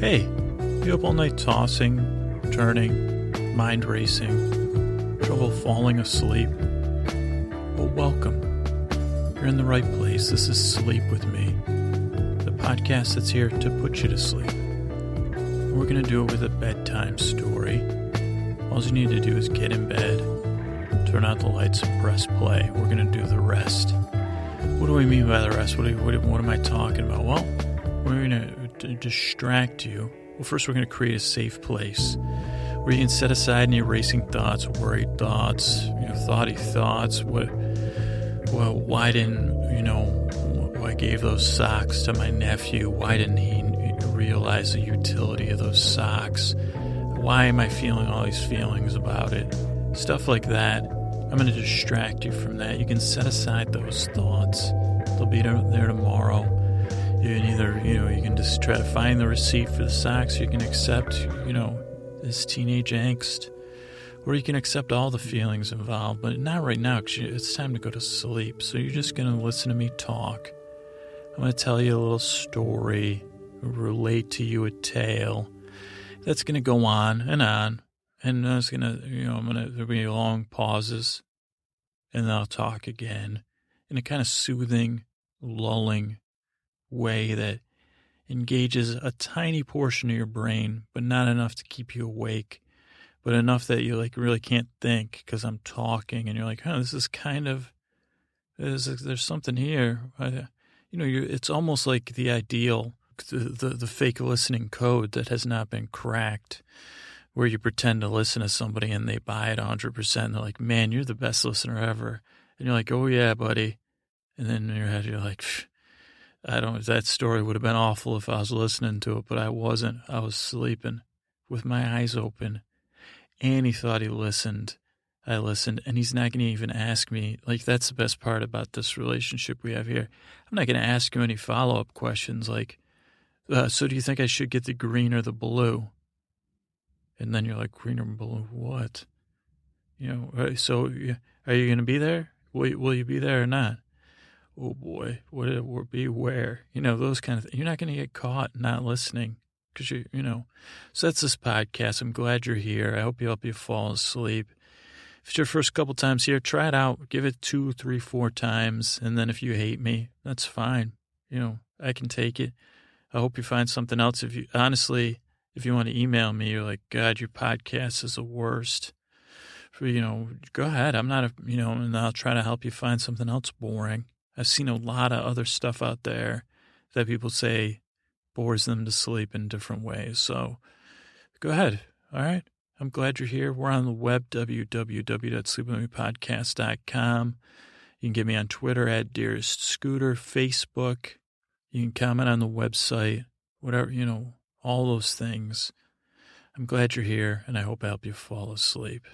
Hey, you up all night tossing, turning, mind racing, trouble falling asleep? Well, welcome. You're in the right place. This is Sleep with Me, the podcast that's here to put you to sleep. We're going to do it with a bedtime story. All you need to do is get in bed, turn out the lights, and press play. We're going to do the rest. What do we mean by the rest? What, do, what, what am I talking about? Well, we're going to distract you. Well, first, we're going to create a safe place where you can set aside any racing thoughts, worried thoughts, you know, thoughty thoughts. What, well, why didn't, you know, I gave those socks to my nephew. Why didn't he realize the utility of those socks? Why am I feeling all these feelings about it? Stuff like that. I'm going to distract you from that. You can set aside those thoughts. They'll be there tomorrow. You can either, you know, you can just try to find the receipt for the socks. You can accept, you know, this teenage angst, or you can accept all the feelings involved, but not right now because it's time to go to sleep. So you're just going to listen to me talk. I'm going to tell you a little story, relate to you a tale that's going to go on and on and it's gonna, you know, I'm gonna there'll be long pauses, and then I'll talk again in a kind of soothing, lulling way that engages a tiny portion of your brain, but not enough to keep you awake, but enough that you like really can't think because I'm talking, and you're like, huh, this is kind of, there's there's something here, I, you know, you it's almost like the ideal, the, the the fake listening code that has not been cracked where you pretend to listen to somebody and they buy it 100%. And they're like, man, you're the best listener ever. And you're like, oh, yeah, buddy. And then in your head, you're like, I don't, that story would have been awful if I was listening to it, but I wasn't. I was sleeping with my eyes open. And he thought he listened. I listened. And he's not going to even ask me. Like, that's the best part about this relationship we have here. I'm not going to ask him any follow up questions like, uh, so do you think I should get the green or the blue? And then you're like, green or blue, what? You know, so are you going to be there? Will, will you be there or not? Oh boy, what it will be where? You know, those kind of things. You're not going to get caught not listening because you, you know. So that's this podcast. I'm glad you're here. I hope you help you fall asleep. If it's your first couple times here, try it out. Give it two, three, four times. And then if you hate me, that's fine. You know, I can take it. I hope you find something else. If you honestly, if you want to email me, you're like, God, your podcast is the worst. You know, go ahead. I'm not a, you know, and I'll try to help you find something else boring. I've seen a lot of other stuff out there that people say bores them to sleep in different ways. So go ahead. All right. I'm glad you're here. We're on the web, www.sleepwithmepodcast.com. You can get me on Twitter at Dearest Scooter, Facebook. You can comment on the website, whatever, you know, all those things. I'm glad you're here, and I hope I help you fall asleep.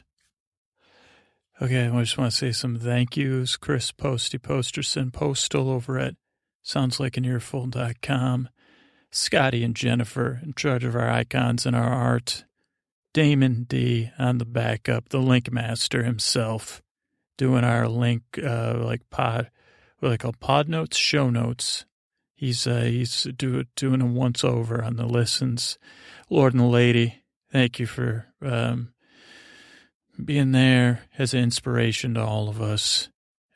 Okay, I just want to say some thank yous. Chris Posty Posterson Postal over at soundslikeanearful.com. Scotty and Jennifer in charge of our icons and our art. Damon D on the backup, the link master himself, doing our link uh, like pod, what they call pod notes, show notes He's uh, he's do, doing a once over on the listens. Lord and Lady, thank you for um, being there as an inspiration to all of us,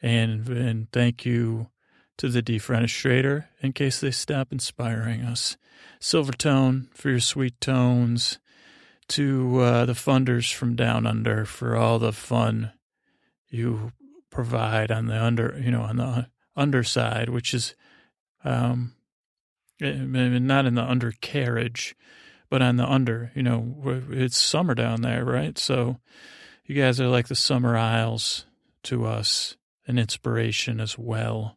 and and thank you to the defenestrator in case they stop inspiring us. Silvertone for your sweet tones. To uh, the funders from down under for all the fun you provide on the under, you know, on the underside, which is um, not in the undercarriage, but on the under. You know, it's summer down there, right? So you guys are like the summer isles to us, an inspiration as well.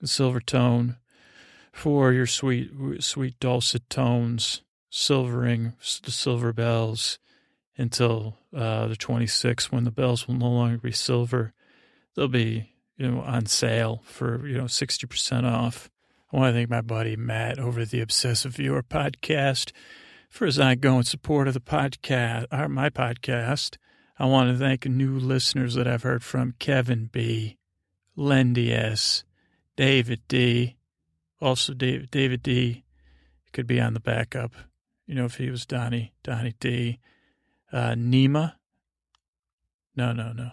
The silver tone for your sweet, sweet dulcet tones, silvering the silver bells until uh, the 26th when the bells will no longer be silver. They'll be, you know, on sale for, you know, 60% off. I want to thank my buddy Matt over the Obsessive Viewer podcast for his ongoing support of the podcast, or uh, my podcast. I want to thank new listeners that I've heard from Kevin B., Lendy S., David D., also David, David D. could be on the backup. You know, if he was Donnie, Donnie D. Uh, Nima. No, no, no.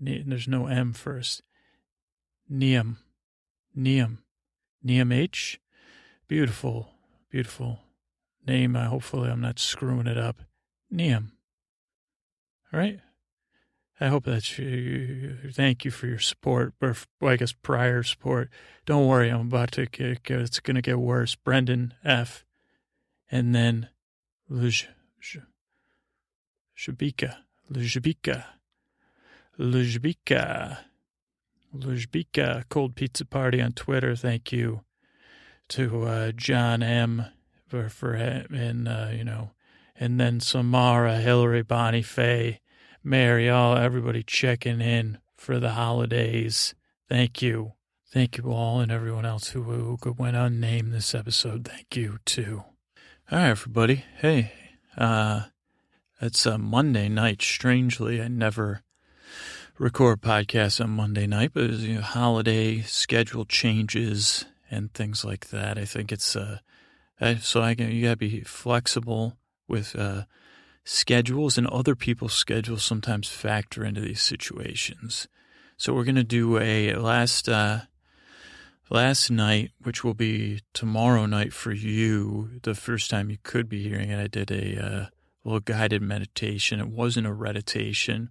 There's no M first. Neum. Neum. Neum H. Beautiful, beautiful name. Uh, hopefully, I'm not screwing it up. Neum. All right. I hope that you. Thank you for your support, or I guess prior support. Don't worry, I'm about to. Get, it's going to get worse. Brendan F. And then Luj. Shabika. Lujbika. Lujbika. Lujbika. Cold Pizza Party on Twitter. Thank you to uh, John M. for, for and, uh, you know, and then Samara, Hillary, Bonnie, Faye, Mary, all everybody checking in for the holidays. Thank you. Thank you all and everyone else who, who went unnamed this episode. Thank you too. All right, everybody. Hey, uh, it's a Monday night. Strangely, I never record podcasts on Monday night, but you know, holiday schedule changes and things like that. I think it's uh, so I can you gotta be flexible with uh, schedules, and other people's schedules sometimes factor into these situations. So we're gonna do a last uh, last night, which will be tomorrow night for you. The first time you could be hearing it, I did a uh, little guided meditation. It wasn't a meditation.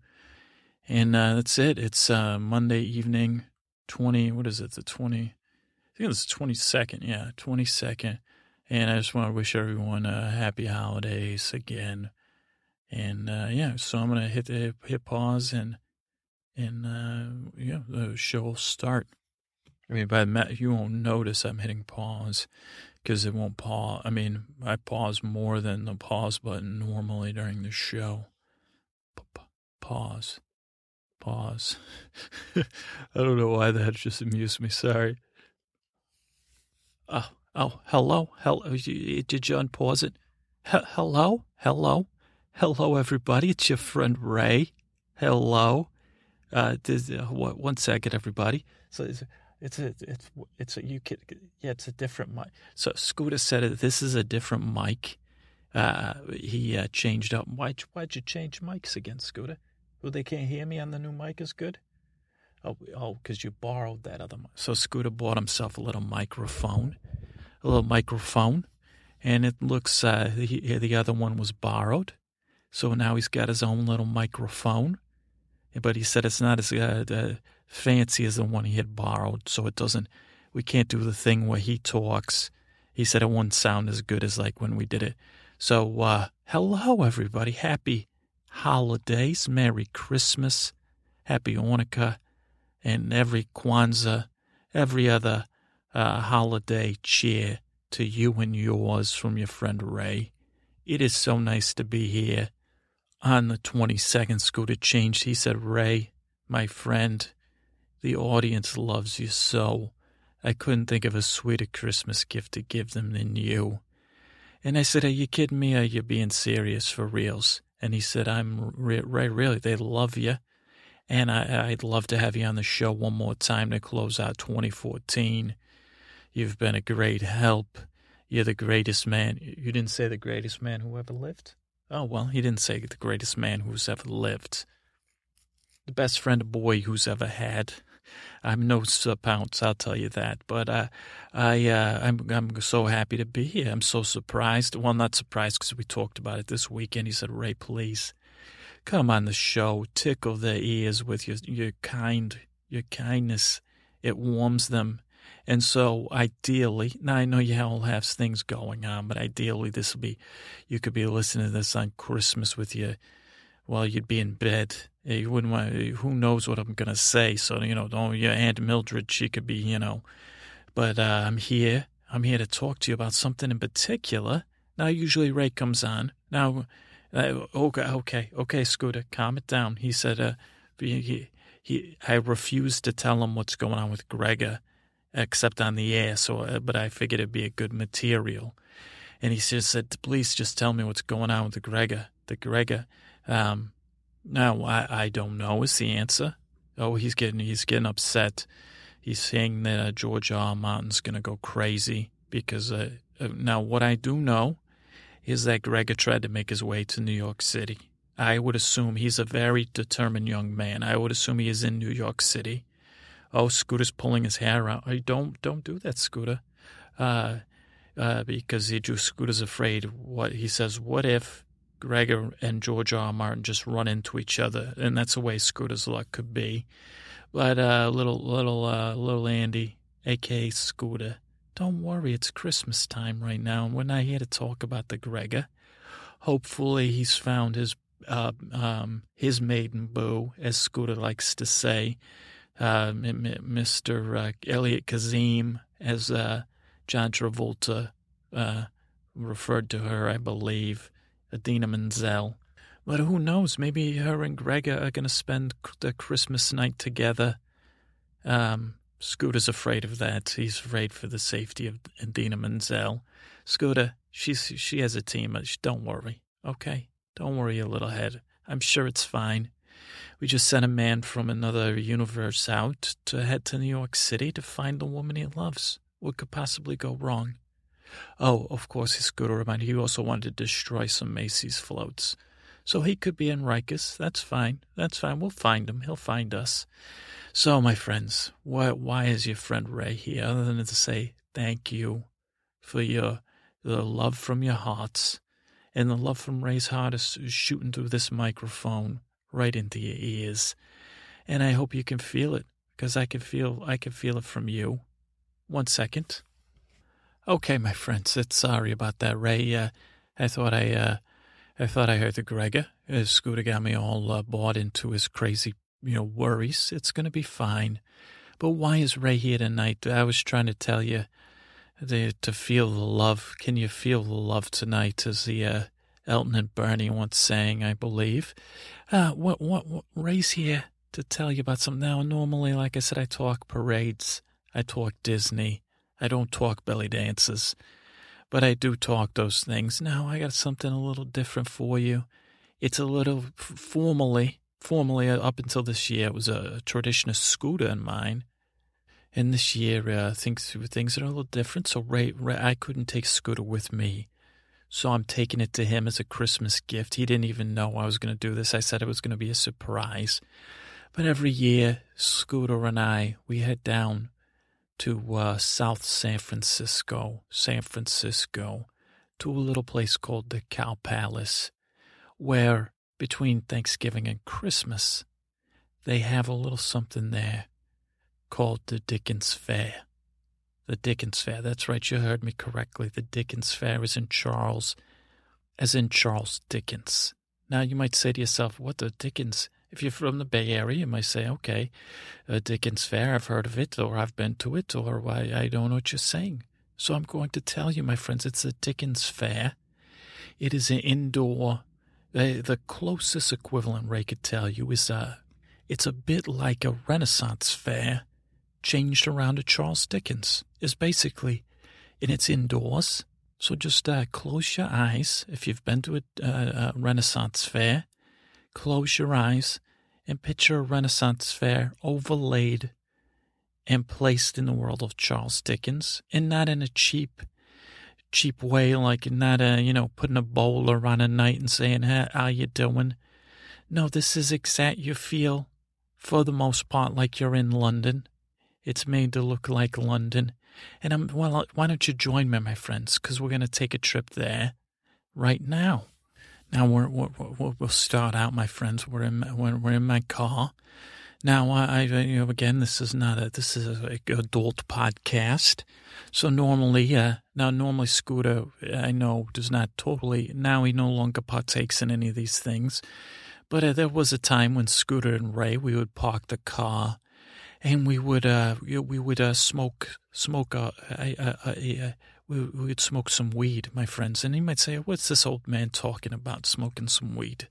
And uh, that's it. It's uh, Monday evening, 20, what is it, the 20, I think it's the 22nd. Yeah, 22nd. And I just want to wish everyone happy holidays again. And uh, yeah, so I'm to hit the, hit pause and, and uh, yeah, the show will start. I mean, by the you won't notice I'm hitting pause because it won't pause. I mean, I pause more than the pause button normally during the show. Pause. Pause. I don't know why that just amused me. Sorry. Oh, oh, hello. Hello. Did you unpause it? Hello? Hello? Hello, everybody. It's your friend Ray. Hello. Uh, this, uh, one second, everybody. So, it's a, it's, it's a, you could, yeah, it's a different mic. So Scooter said it, this is a different mic. Uh, he uh, changed up. Why'd, why'd you change mics again, Scooter? Well, they can't hear me on the new mic is good? Oh, oh, because you borrowed that other mic. So Scooter bought himself a little microphone, a little microphone, and it looks, uh, he, the other one was borrowed. So now he's got his own little microphone. But he said it's not as uh, fancy as the one he had borrowed, so it doesn't. We can't do the thing where he talks. He said it won't sound as good as like when we did it. So, uh, hello everybody, happy holidays, Merry Christmas, Happy Hanukkah, and every Kwanzaa, every other uh, holiday cheer to you and yours from your friend Ray. It is so nice to be here. On the 22nd, Scooter changed. He said, Ray, my friend, the audience loves you so. I couldn't think of a sweeter Christmas gift to give them than you. And I said, Are you kidding me? Are you being serious for reals? And he said, I'm re- right, really. They love you. And I, I'd love to have you on the show one more time to close out 2014. You've been a great help. You're the greatest man. You didn't say the greatest man who ever lived? Oh, well, he didn't say the greatest man who's ever lived. The best friend a boy who's ever had. I'm no pounce, I'll tell you that. But uh, I, uh, I'm, I'm so happy to be here. I'm so surprised. Well, not surprised because we talked about it this weekend. He said, Ray, please come on the show, tickle their ears with your, your kind, your kindness. It warms them. And so ideally, now I know you all have things going on, but ideally this will be, you could be listening to this on Christmas with you while you'd be in bed you wouldn't want. Who knows what I'm gonna say? So you know, don't your Aunt Mildred. She could be, you know. But uh, I'm here. I'm here to talk to you about something in particular. Now, usually Ray comes on. Now, uh, okay, okay, okay, Scooter, calm it down. He said, uh, he, he, I refused to tell him what's going on with Gregor, except on the air. So, uh, but I figured it'd be a good material. And he just said, please just tell me what's going on with the Gregor, the Gregor. Um, no, I, I don't know is the answer. Oh, he's getting he's getting upset. He's saying that uh, George R. R. Martin's going to go crazy because uh, uh, now what I do know is that Gregor tried to make his way to New York City. I would assume he's a very determined young man. I would assume he is in New York City. Oh, Scooter's pulling his hair out. Oh, don't don't do that, Scooter. Uh, uh, because he just Scooter's afraid. What he says, what if Gregor and George R. R. Martin just run into each other, and that's the way Scooter's luck could be. But uh, little little uh, little Andy, aka Scooter, don't worry, it's Christmas time right now, and we're not here to talk about the Gregor. Hopefully, he's found his uh, um, his maiden beau, as Scooter likes to say, uh, Mr. Uh, Elliot Kazim, as uh, John Travolta uh, referred to her, I believe, Idina Menzel. But who knows? Maybe her and Gregor are going to spend the Christmas night together. Um, Scooter's afraid of that. He's afraid for the safety of Idina Menzel. Scooter, she's she has a team. Don't worry, okay? Don't worry, you little head. I'm sure it's fine. We just sent a man from another universe out to head to New York City to find the woman he loves. What could possibly go wrong? Oh, of course, he's good to remind he also wanted to destroy some Macy's floats. So he could be in Rikers. That's fine. That's fine. We'll find him. He'll find us. So, my friends, why, why is your friend Ray here other than to say thank you for your the love from your hearts and the love from Ray's heart is shooting through this microphone right into your ears. And I hope you can feel it because I can feel I can feel it from you. One second. Okay, my friends, it's sorry about that, Ray. Uh, I thought I uh, I thought I heard the Gregor. Uh, Scooter got me all uh, bought into his crazy, you know, worries. It's going to be fine. But why is Ray here tonight? I was trying to tell you the, to feel the love. Can you feel the love tonight? As the uh, Elton and Bernie once sang, I believe. Uh, what, what, what, Ray's here to tell you about something. Now, normally, like I said, I talk parades, I talk Disney, I don't talk belly dances, but I do talk those things. Now, I got something a little different for you. It's a little formally, formally uh, up until this year, it was a tradition of scooter in mine. And this year, uh, things things are a little different. So Ray, Ray, I couldn't take Scooter with me, so I'm taking it to him as a Christmas gift. He didn't even know I was going to do this. I said it was going to be a surprise. But every year, Scooter and I we head down to uh, South San Francisco, San Francisco, to a little place called the Cow Palace, where between Thanksgiving and Christmas, they have a little something there called the Dickens Fair. The Dickens Fair. That's right, you heard me correctly. The Dickens Fair is in Charles, as in Charles Dickens. Now, you might say to yourself, what the Dickens? If you're from the Bay Area, you might say, okay, a Dickens Fair, I've heard of it, or I've been to it, or why I don't know what you're saying. So I'm going to tell you, my friends, it's the Dickens Fair. It is an indoor, the, closest equivalent Ray could tell you is a, uh, it's a bit like a Renaissance fair changed around to Charles Dickens is basically, and it's indoors. So just uh, close your eyes. If you've been to a, a Renaissance fair, close your eyes and picture a Renaissance fair overlaid and placed in the world of Charles Dickens, and not in a cheap, cheap way, like not a you know putting a bowler on a night and saying hey, how you doing. No, this is exact. You feel, for the most part, like you're in London. It's made to look like London. And I'm, well, why don't you join me, my friends? Because we're going to take a trip there right now. Now we're, we're, we'll start out, my friends. We're in we're, we're in my car. Now I, I you know again this is not a this is a adult podcast. So normally uh, now normally Scooter I know does not totally now he no longer partakes in any of these things. But uh, there was a time when Scooter and Ray we would park the car and we would uh, we would uh, smoke smoke uh, we, we would smoke some weed, my friends. And you might say, "What's this old man talking about? Smoking some weed?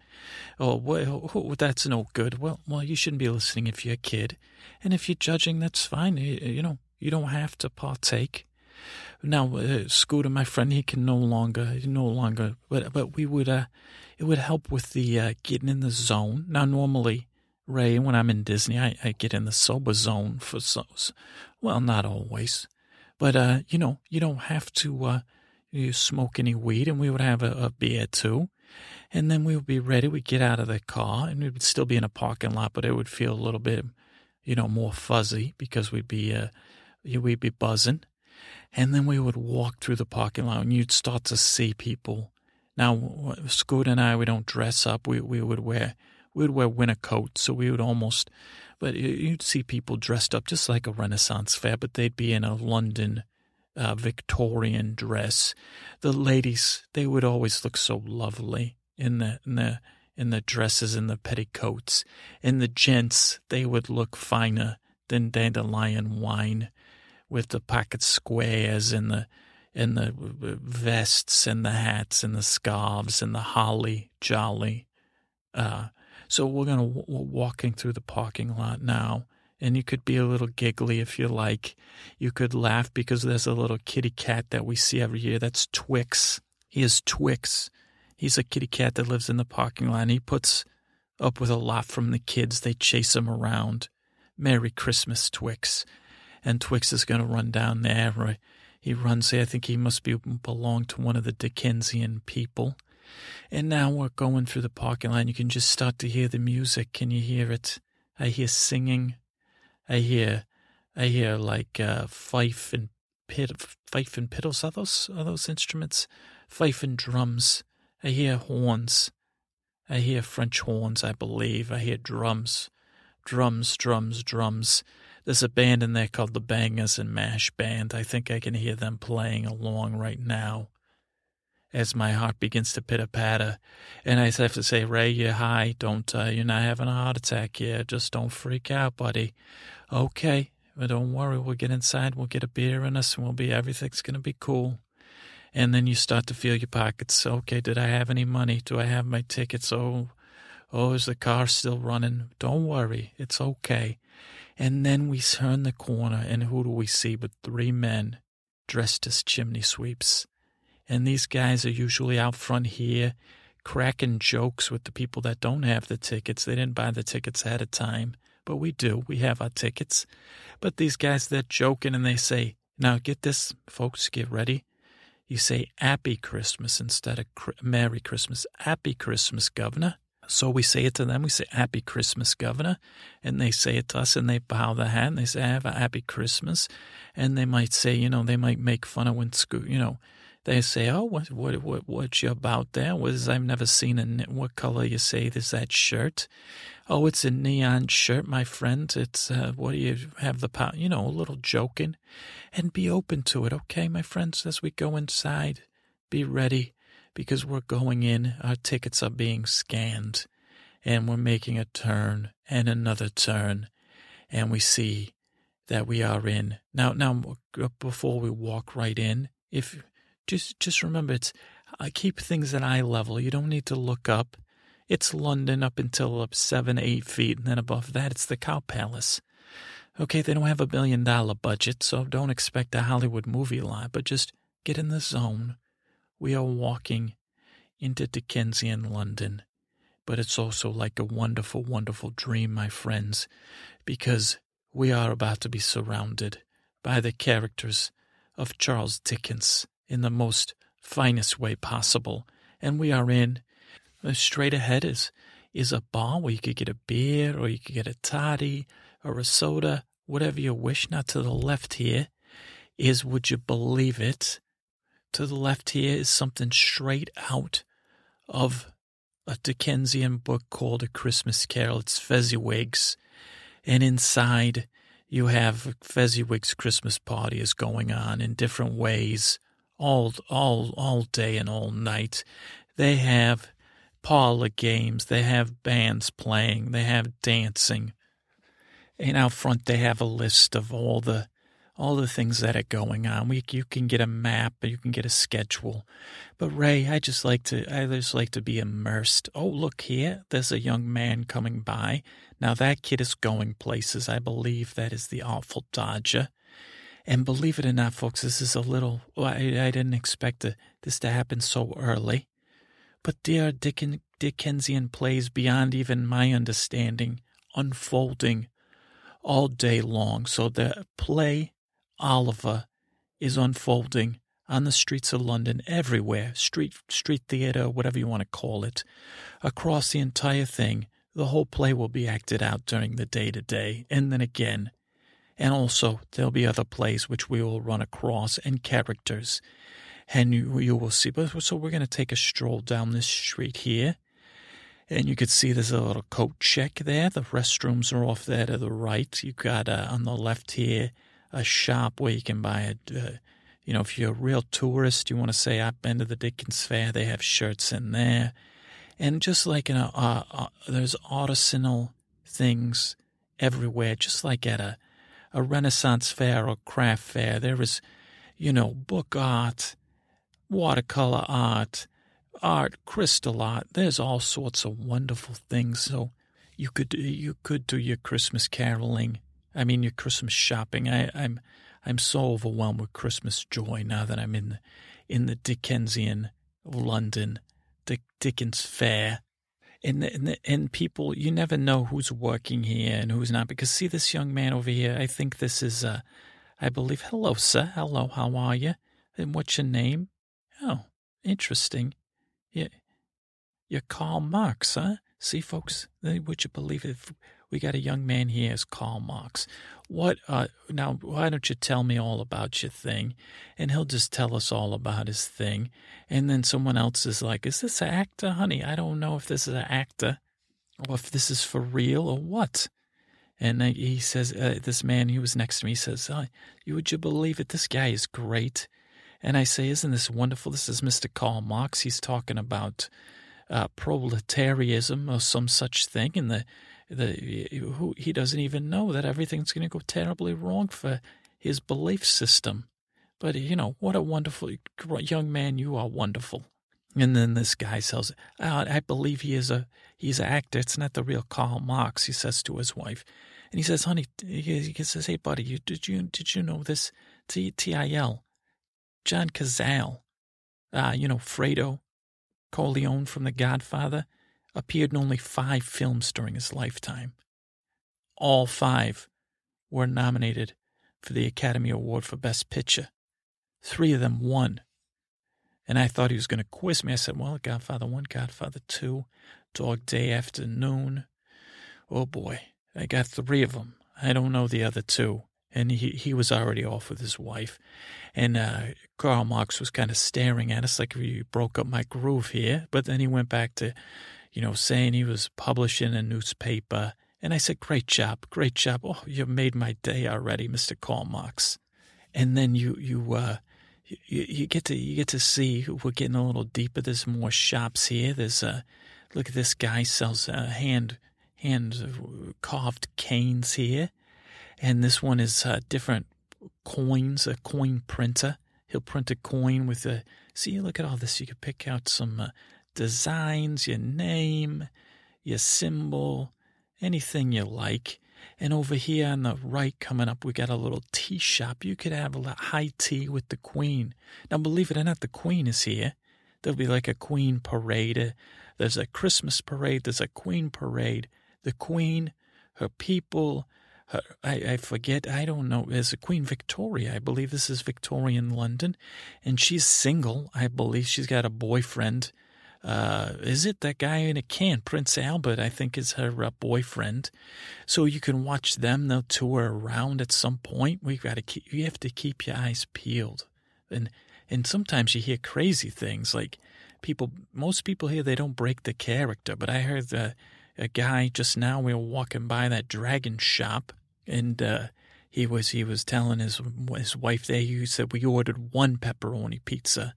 Oh, well, oh, that's no good." Well, well, you shouldn't be listening if you're a kid, and if you're judging, that's fine. You, you know, you don't have to partake. Now, uh, Scooter, my friend, he can no longer, no longer, but but we would, uh, it would help with the uh, getting in the zone. Now, normally, Ray, when I'm in Disney, I, I get in the sober zone for so, well, not always, but uh, you know, you don't have to. Uh, you smoke any weed, and we would have a, a beer too. And then we would be ready. We'd get out of the car, and we would still be in a parking lot, but it would feel a little bit, you know, more fuzzy because we'd be, uh, we'd be buzzing. And then we would walk through the parking lot, and you'd start to see people. Now, Scoot and I, we don't dress up. We we would wear we would wear winter coats, so we would almost. But you'd see people dressed up just like a Renaissance fair, but they'd be in a London uh, Victorian dress. The ladies, they would always look so lovely in the in the in the dresses and the petticoats. And the gents, they would look finer than dandelion wine, with the pocket squares and the and the vests and the hats and the scarves and the holly jolly. Uh, so we're gonna we're walking through the parking lot now, and you could be a little giggly if you like. You could laugh because there's a little kitty cat that we see every year. That's Twix. He is Twix. He's a kitty cat that lives in the parking lot. And he puts up with a lot from the kids. They chase him around. Merry Christmas, Twix. And Twix is going to run down there. He runs. I think he must be belong to one of the Dickensian people. And now we're going through the parking lot. You can just start to hear the music. Can you hear it? I hear singing. I hear, I hear like uh, fife and pit, fife and piddles. Are those are those instruments? Fife and drums. I hear horns. I hear French horns. I believe I hear drums, drums, drums, drums. There's a band in there called the Bangers and Mash Band. I think I can hear them playing along right now as my heart begins to pitter patter. And I have to say, Ray, you're high. Don't, uh, you're not having a heart attack here. Just don't freak out, buddy. Okay. But don't worry. We'll get inside. We'll get a beer in us and we'll be, everything's going to be cool. And then you start to feel your pockets. Okay. Did I have any money? Do I have my tickets? Oh, oh, is the car still running? Don't worry. It's okay. And then we turn the corner and who do we see but three men dressed as chimney sweeps? And these guys are usually out front here cracking jokes with the people that don't have the tickets. They didn't buy the tickets ahead of time, but we do. We have our tickets. But these guys, they're joking and they say, now get this, folks, get ready. You say Happy Christmas instead of Merry Christmas. Happy Christmas, Governor. So we say it to them. We say Happy Christmas, Governor. And they say it to us and they bow their head and they say, Have a Happy Christmas. And they might say, you know, they might make fun of when school, you know, they say, "Oh, what what what what you about there? What is I've never seen a what color you say is that shirt? Oh, it's a neon shirt, my friend. It's uh, what do you have the power? You know, a little joking, and be open to it, okay, my friends. As we go inside, be ready because we're going in. Our tickets are being scanned, and we're making a turn and another turn, and we see that we are in now. Now, before we walk right in, if just just remember it's I keep things at eye level. You don't need to look up. It's London up until up seven, eight feet, and then above that it's the Cow Palace. Okay, they don't have a billion dollar budget, so don't expect a Hollywood movie lot, but just get in the zone. We are walking into Dickensian London. But it's also like a wonderful, wonderful dream, my friends, because we are about to be surrounded by the characters of Charles Dickens in the most finest way possible. And we are in uh, straight ahead is is a bar where you could get a beer or you could get a toddy or a soda, whatever you wish. Now to the left here is would you believe it? To the left here is something straight out of a Dickensian book called A Christmas Carol. It's Fezziwig's. And inside you have Fezziwig's Christmas party is going on in different ways all all all day and all night. They have parlor games, they have bands playing, they have dancing. And out front they have a list of all the all the things that are going on. We you can get a map, you can get a schedule. But Ray, I just like to I just like to be immersed. Oh, look here, there's a young man coming by. Now that kid is going places. I believe that is the Artful Dodger. And believe it or not, folks, this is a little, I, I didn't expect this to happen so early. But there are Dicken, Dickensian plays beyond even my understanding unfolding all day long. So the play Oliver is unfolding on the streets of London, everywhere, street street theater, whatever you want to call it, across the entire thing. The whole play will be acted out during the day to day, and then again. And also, there'll be other plays which we will run across and characters. And you, you will see. But so we're going to take a stroll down this street here. And you can see there's a little coat check there. The restrooms are off there to the right. You've got uh, on the left here a shop where you can buy a, uh, you know, if you're a real tourist, you want to say, I've been to the Dickens Fair, they have shirts in there. And just like in a, uh, uh, there's artisanal things everywhere, just like at a, a Renaissance fair or craft fair. There is, you know, book art, watercolor art, art, crystal art. There's all sorts of wonderful things. So you could you could do your Christmas caroling. I mean, your Christmas shopping. I, I'm I'm so overwhelmed with Christmas joy now that I'm in the, in the Dickensian London, Dickens Fair. And, and, and people, you never know who's working here and who's not. Because see this young man over here, I think this is, uh, I believe, hello, sir. Hello, how are you? And what's your name? Oh, interesting. Yeah, you're Karl Marx, huh? See, folks, would you believe it? We got a young man here as Karl Marx. What, uh, now, why don't you tell me all about your thing? And he'll just tell us all about his thing. And then someone else is like, is this an actor, honey? I don't know if this is an actor or if this is for real or what. And he says, uh, this man, he was next to me, says, oh, would you believe it? This guy is great. And I say, isn't this wonderful? This is Mr. Karl Marx. He's talking about uh, proletarianism or some such thing. And the the, who, he doesn't even know that everything's going to go terribly wrong for his belief system. But, you know, what a wonderful young man you are, wonderful. And then this guy says, oh, I believe he is a he's an actor. It's not the real Karl Marx, he says to his wife. And he says, honey, he says, hey, buddy, you, did you did you know this? T T I L, John Cazale, uh, you know, Fredo, Corleone from The Godfather appeared in only five films during his lifetime. All five were nominated for the Academy Award for Best Picture. Three of them won. And I thought he was going to quiz me. I said, well, Godfather 1, Godfather 2, Dog Day Afternoon. Oh boy, I got three of them. I don't know the other two. And he, he was already off with his wife. And uh, Karl Marx was kind of staring at us like he broke up my groove here. But then he went back to you know, saying he was publishing a newspaper. And I said, Great job, great job. Oh, you made my day already, Mr. Marx. And then you, you, uh, you, you get to you get to see we're getting a little deeper. There's more shops here. There's a look at this guy sells uh, hand hand carved canes here, and this one is uh, different coins. A coin printer. He'll print a coin with a. See, look at all this. You could pick out some uh, designs, your name, your symbol, anything you like. And over here on the right, coming up, we got a little tea shop. You could have a high tea with the Queen. Now, believe it or not, the Queen is here. There'll be like a Queen parade. Uh, there's a Christmas parade. There's a Queen parade. The Queen, her people, her, I, I forget, I don't know. There's a Queen Victoria. I believe this is Victorian London. And she's single. I believe she's got a boyfriend uh, is it that guy in a can? Prince Albert, I think, is her uh, boyfriend. So you can watch them. They'll tour around at some point. We got to keep. You have to keep your eyes peeled, and and sometimes you hear crazy things like people. Most people here they don't break the character, but I heard uh, a guy just now. We were walking by that dragon shop, and uh, he was he was telling his his wife there. He said we ordered one pepperoni pizza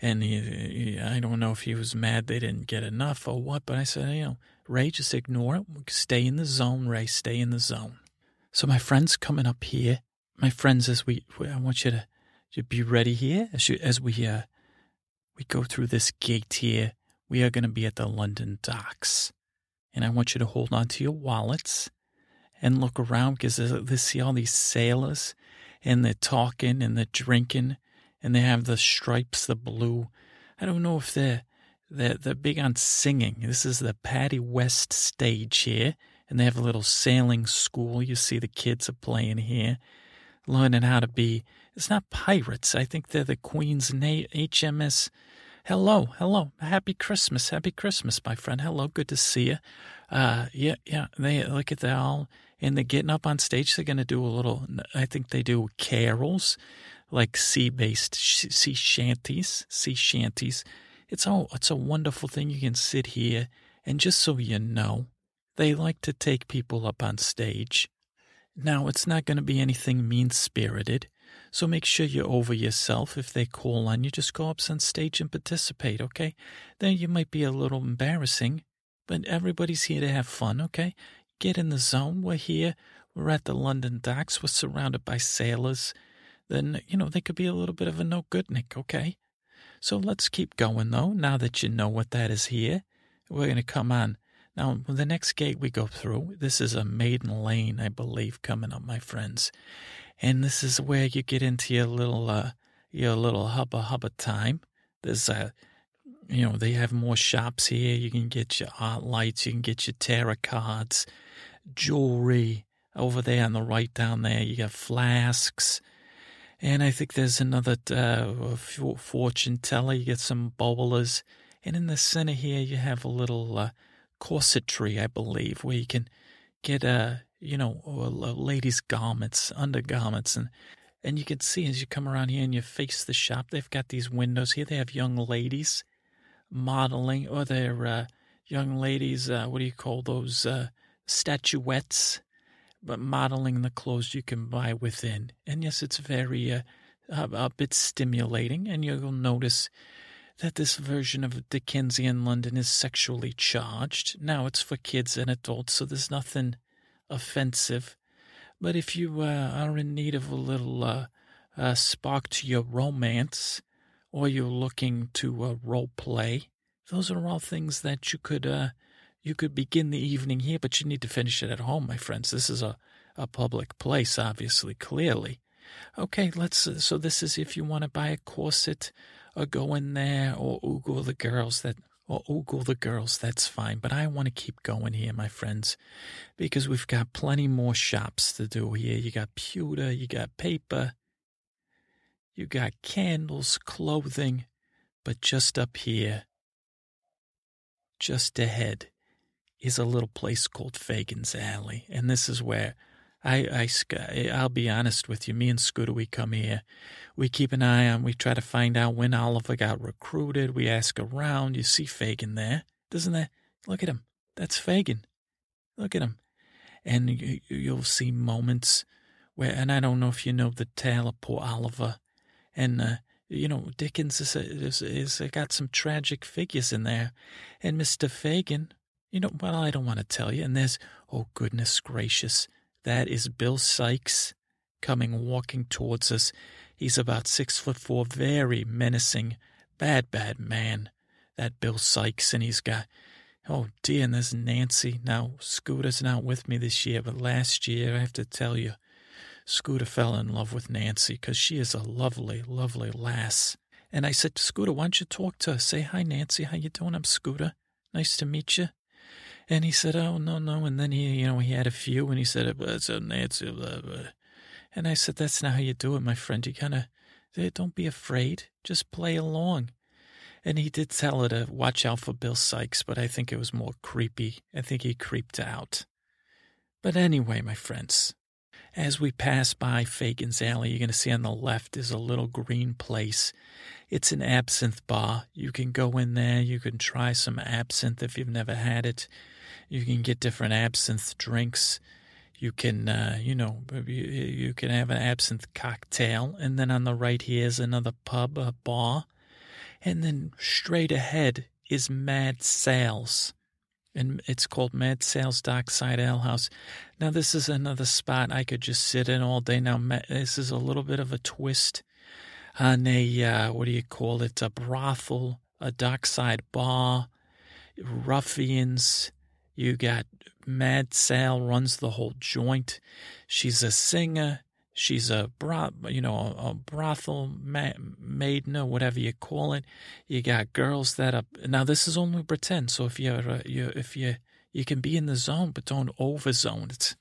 and he, he, I don't know if he was mad they didn't get enough or what, but I said, you know, Ray, just ignore it. Stay in the zone, Ray. Stay in the zone. So my friends coming up here, my friends, as we, I want you to, to be ready here as, you, as we, uh, we go through this gate here. We are going to be at the London docks, and I want you to hold on to your wallets and look around because they see all these sailors, and they're talking and they're drinking and they have the stripes, the blue. I don't know if they're they're, they're big on singing. This is the Patty West stage here, and they have a little sailing school. You see the kids are playing here, learning how to be It's not pirates. I think they're the Queen's Na- HMS. Hello, hello. Happy Christmas. Happy Christmas, my friend. Hello, good to see you. Uh, yeah, yeah. They look at that all, and they're getting up on stage. They're to do a little. I think they do carols, like sea-based sea shanties, sea shanties. It's all. It's a wonderful thing. You can sit here, and just so you know, they like to take people up on stage. Now, it's not going to be anything mean spirited. So make sure you're over yourself. If they call on you, just go up on stage and participate, okay? Then you might be a little embarrassing, but everybody's here to have fun, okay? Get in the zone. We're here. We're at the London docks. We're surrounded by sailors. Then, you know, they could be a little bit of a no good Nick, okay? So let's keep going, though, now that you know what that is here. We're going to come on. Now, the next gate we go through, this is a maiden lane, I believe, coming up, my friends and this is where you get into your little uh, your little hubba hubba time. There's a, uh, you know, they have more shops here. You can get your art lights, you can get your tarot cards, jewelry over there on the right down there. You got flasks. And I think there's another uh, fortune teller. You get some bowlers. And in the center here, you have a little uh, corsetry, I believe, where you can get a you know, ladies' garments, undergarments, and and you can see as you come around here and you face the shop, they've got these windows here. They have young ladies modeling, or they're uh, young ladies. Uh, what do you call those uh, statuettes? But modeling the clothes you can buy within. And yes, it's very uh, a, a bit stimulating, and you'll notice that this version of Dickensian London is sexually charged. Now it's for kids and adults, so there's nothing offensive. But if you uh, are in need of a little uh, uh, spark to your romance, or you're looking to uh, role play, those are all things that you could uh, you could begin the evening here. But you need to finish it at home, my friends. This is a a public place, obviously, clearly. Okay, let's. Uh, so this is if you want to buy a corset, or go in there, or oogle the girls that or ogle the girls, that's fine. But I want to keep going here, my friends, because we've got plenty more shops to do here. You got pewter, you got paper, you got candles, clothing, but just up here, just ahead, is a little place called Fagin's Alley. And this is where I, I, I'll be honest with you. Me and Scooter, we come here. We keep an eye on, we try to find out when Oliver got recruited. We ask around. You see Fagin there. Doesn't that? Look at him. That's Fagin. Look at him. And you, you'll see moments where, and I don't know if you know the tale of poor Oliver. And, uh, you know, Dickens is, is, is got some tragic figures in there. And Mr. Fagin, you know, well, I don't want to tell you. And there's, oh, goodness gracious that is Bill Sikes coming walking towards us. He's about six foot four, very menacing, bad, bad man. That Bill Sikes. and he's got oh dear, and there's Nancy. Now Scooter's not with me this year, but last year I have to tell you, Scooter fell in love with Nancy because she is a lovely, lovely lass. And I said, to Scooter, why don't you talk to her? Say hi, Nancy. How you doing? I'm Scooter. Nice to meet you. And he said, "Oh no, no." And then he, you know, he had a few, and he said, "It's a Nancy." Blah, blah. And I said, "That's not how you do it, my friend. You kind of eh, don't be afraid. Just play along." And he did tell her to watch out for Bill Sikes, but I think it was more creepy. I think he creeped out. But anyway, my friends, as we pass by Fagin's Alley, you're going to see on the left is a little green place. It's an absinthe bar. You can go in there. You can try some absinthe if you've never had it. You can get different absinthe drinks. You can, uh, you know, you, can have an absinthe cocktail. And then on the right here is another pub, a bar. And then straight ahead is Mad Sal's. And it's called Mad Sal's Dockside Ale House. Now, this is another spot I could just sit in all day. Now, this is a little bit of a twist on a, uh, what do you call it, a brothel, a dockside bar, ruffians, you got Mad Sal runs the whole joint. She's a singer. She's a bro, you know, a brothel ma- maiden or whatever you call it. You got girls that are now. This is only pretend. So if you're, uh, you if you you can be in the zone, but don't overzone it.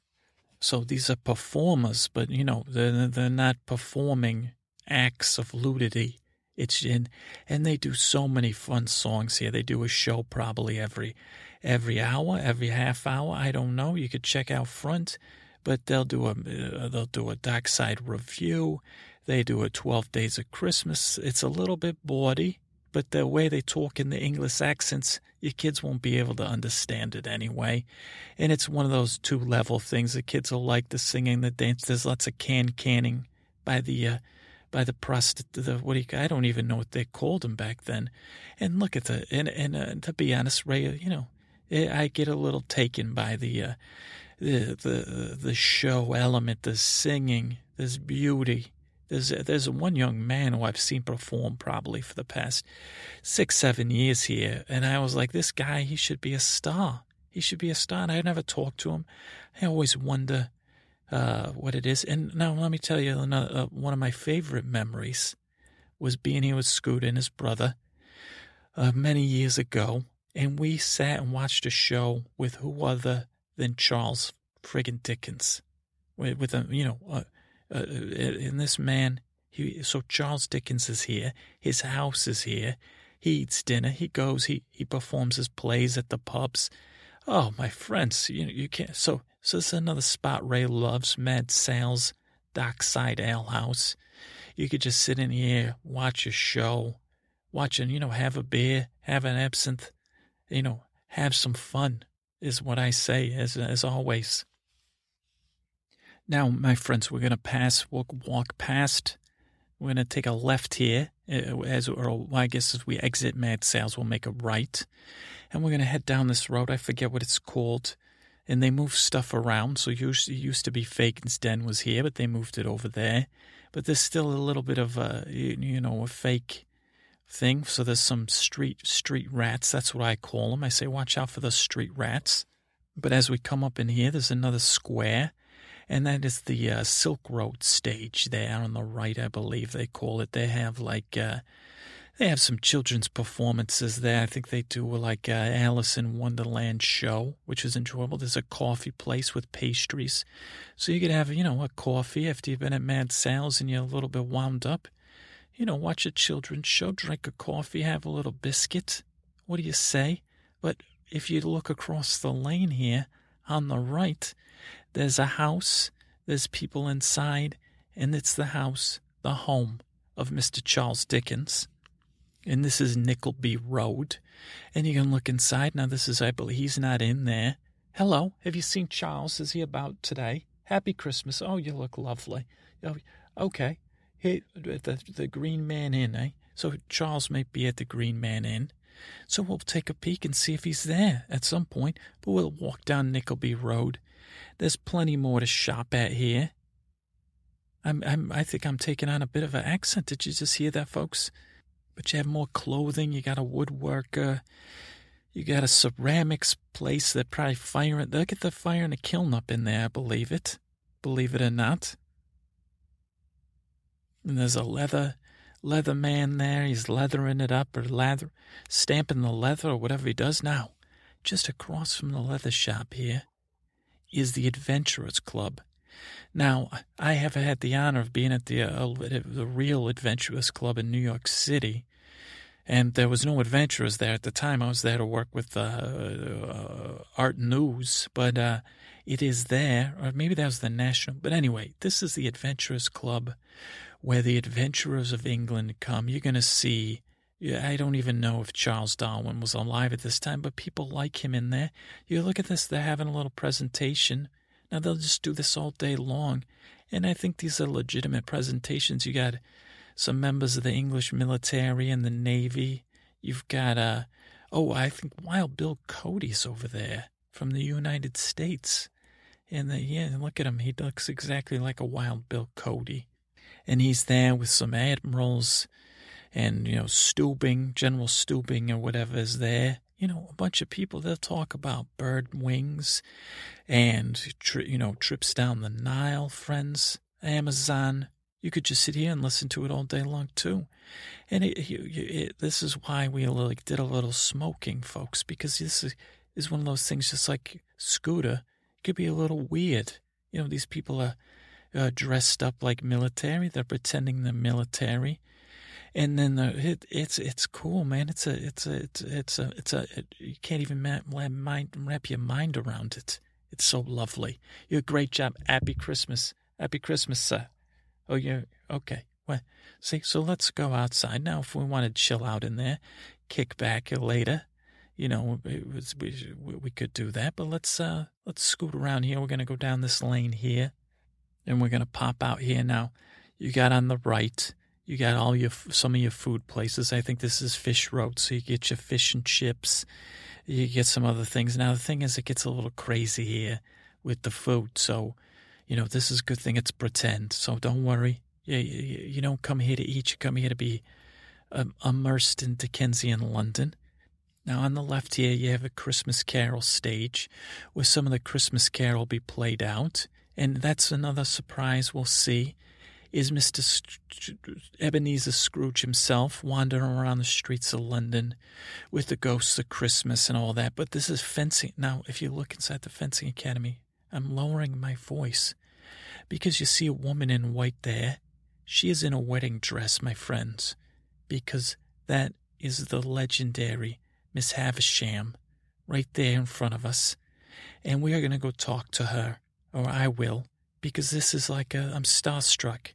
So these are performers, but you know they're they're not performing acts of nudity. It's in, and they do so many fun songs here. They do a show probably every every hour, every half hour. I don't know. You could check out front, but they'll do a uh, they'll do a Dockside review. They do a twelve days of Christmas. It's a little bit bawdy, but the way they talk in the English accents, your kids won't be able to understand it anyway. And it's one of those two level things. The kids will like the singing, the dance. There's lots of can canning by the uh, by the prost the what do you I don't even know what they called them back then. And look at the and and uh, to be honest, Ray, you know, I get a little taken by the uh, the the the show element, the singing, this beauty. There's there's one young man who I've seen perform probably for the past six seven years here, and I was like, this guy, he should be a star. He should be a star. And I never talked to him. I always wonder uh, what it is. And now let me tell you another, uh, one of my favorite memories was being here with Scoot and his brother uh, many years ago, and we sat and watched a show with who other than Charles friggin' Dickens, with, with a you know, uh, uh, and this man. He, so Charles Dickens is here. His house is here. He eats dinner. He goes. He he performs his plays at the pubs. Oh, my friends, you you can't. So so this is another spot Ray loves, Mad Sal's Dockside Ale House. You could just sit in here, watch a show, watching, you know, have a beer, have an absinthe, you know, have some fun is what I say as as always. Now, my friends, we're gonna pass. We'll walk past. We're gonna take a left here, uh, as or I guess as we exit Mad Sal's, we'll make a right, and we're gonna head down this road. I forget what it's called and they moved stuff around. So used used to be Fagin's Den was here, but they moved it over there. But there's still a little bit of a you know a fake thing. So there's some street street rats. That's what I call them. I say watch out for the street rats. But as we come up in here, there's another square, and that is the uh, Silk Road stage there on the right. I believe they call it. They have like. Uh, they have some children's performances there. I think they do like uh, Alice in Wonderland show, which is enjoyable. There's a coffee place with pastries, so you could have you know a coffee after you've been at Mad Sal's and you're a little bit wound up. You know, watch a children's show, drink a coffee, have a little biscuit. What do you say? But if you look across the lane here on the right, there's a house. There's people inside, and it's the house, the home of Mr. Charles Dickens and this is Nickleby Road. And you can look inside. Now, this is, I believe, he's not in there. Hello, have you seen Charles? Is he about today? Happy Christmas. Oh, you look lovely. Oh, okay. Hey, the, the Green Man Inn, eh? So Charles might be at the Green Man Inn. So we'll take a peek and see if he's there at some point. But we'll walk down Nickleby Road. There's plenty more to shop at here. I'm, I'm, I think I'm taking on a bit of an accent. Did you just hear that, folks? but you have more clothing. You got a woodworker. You got a ceramics place that probably firing. They'll get the fire in a kiln up in there, believe it. Believe it or not. And there's a leather leather man there. He's leathering it up or lather, stamping the leather or whatever he does now. Just across from the leather shop here is the Adventurers Club. Now, I have had the honor of being at the uh, the real Adventurers Club in New York City, and there was no adventurers there at the time. I was there to work with uh, uh, Art News, but uh, it is there, or maybe that was the National. But anyway, this is the Adventurers Club, where the adventurers of England come. You're going to see. I don't even know if Charles Darwin was alive at this time, but people like him in there. You look at this; they're having a little presentation now they'll just do this all day long. And I think these are legitimate presentations. You got some members of the English military and the Navy. You've got, uh, oh, I think Wild Bill Cody's over there from the United States. And the, yeah, look at him. He looks exactly like a Wild Bill Cody. And he's there with some admirals and, you know, Stubing, General Stubing or whatever is there you know, a bunch of people, they'll talk about bird wings and, tri- you know, trips down the Nile, friends, Amazon. You could just sit here and listen to it all day long, too. And it, it, it, this is why we like did a little smoking, folks, because this is, is one of those things just like Scooter. It could be a little weird. You know, these people are uh, dressed up like military. They're pretending they're military, and then the, it, it's it's cool, man. It's a it's a it's it's a, it's a it, you can't even wrap your mind around it. It's so lovely. You're a great job. Happy Christmas. Happy Christmas, sir. Oh, you're okay. Well, see, so let's go outside now. If we want to chill out in there, kick back later, you know, was, we we could do that. But let's uh let's scoot around here. We're gonna go down this lane here, and we're gonna pop out here now. You got on the right. You got all your some of your food places. I think this is Fish Road, so you get your fish and chips you get some other things. Now, the thing is, it gets a little crazy here with the food. So, you know, this is a good thing it's pretend. So don't worry. You, you, you don't come here to eat, you come here to be um, immersed in Dickensian London. Now, on the left here, you have a Christmas Carol stage where some of the Christmas Carol will be played out. And that's another surprise we'll see is Mr. St- Ebenezer Scrooge himself wandering around the streets of London with the ghosts of Christmas and all that. But this is fencing. Now, if you look inside the fencing academy, I'm lowering my voice because you see a woman in white there. She is in a wedding dress, my friends, because that is the legendary Miss Havisham right there in front of us. And we are going to go talk to her, or I will, because this is like a, I'm starstruck.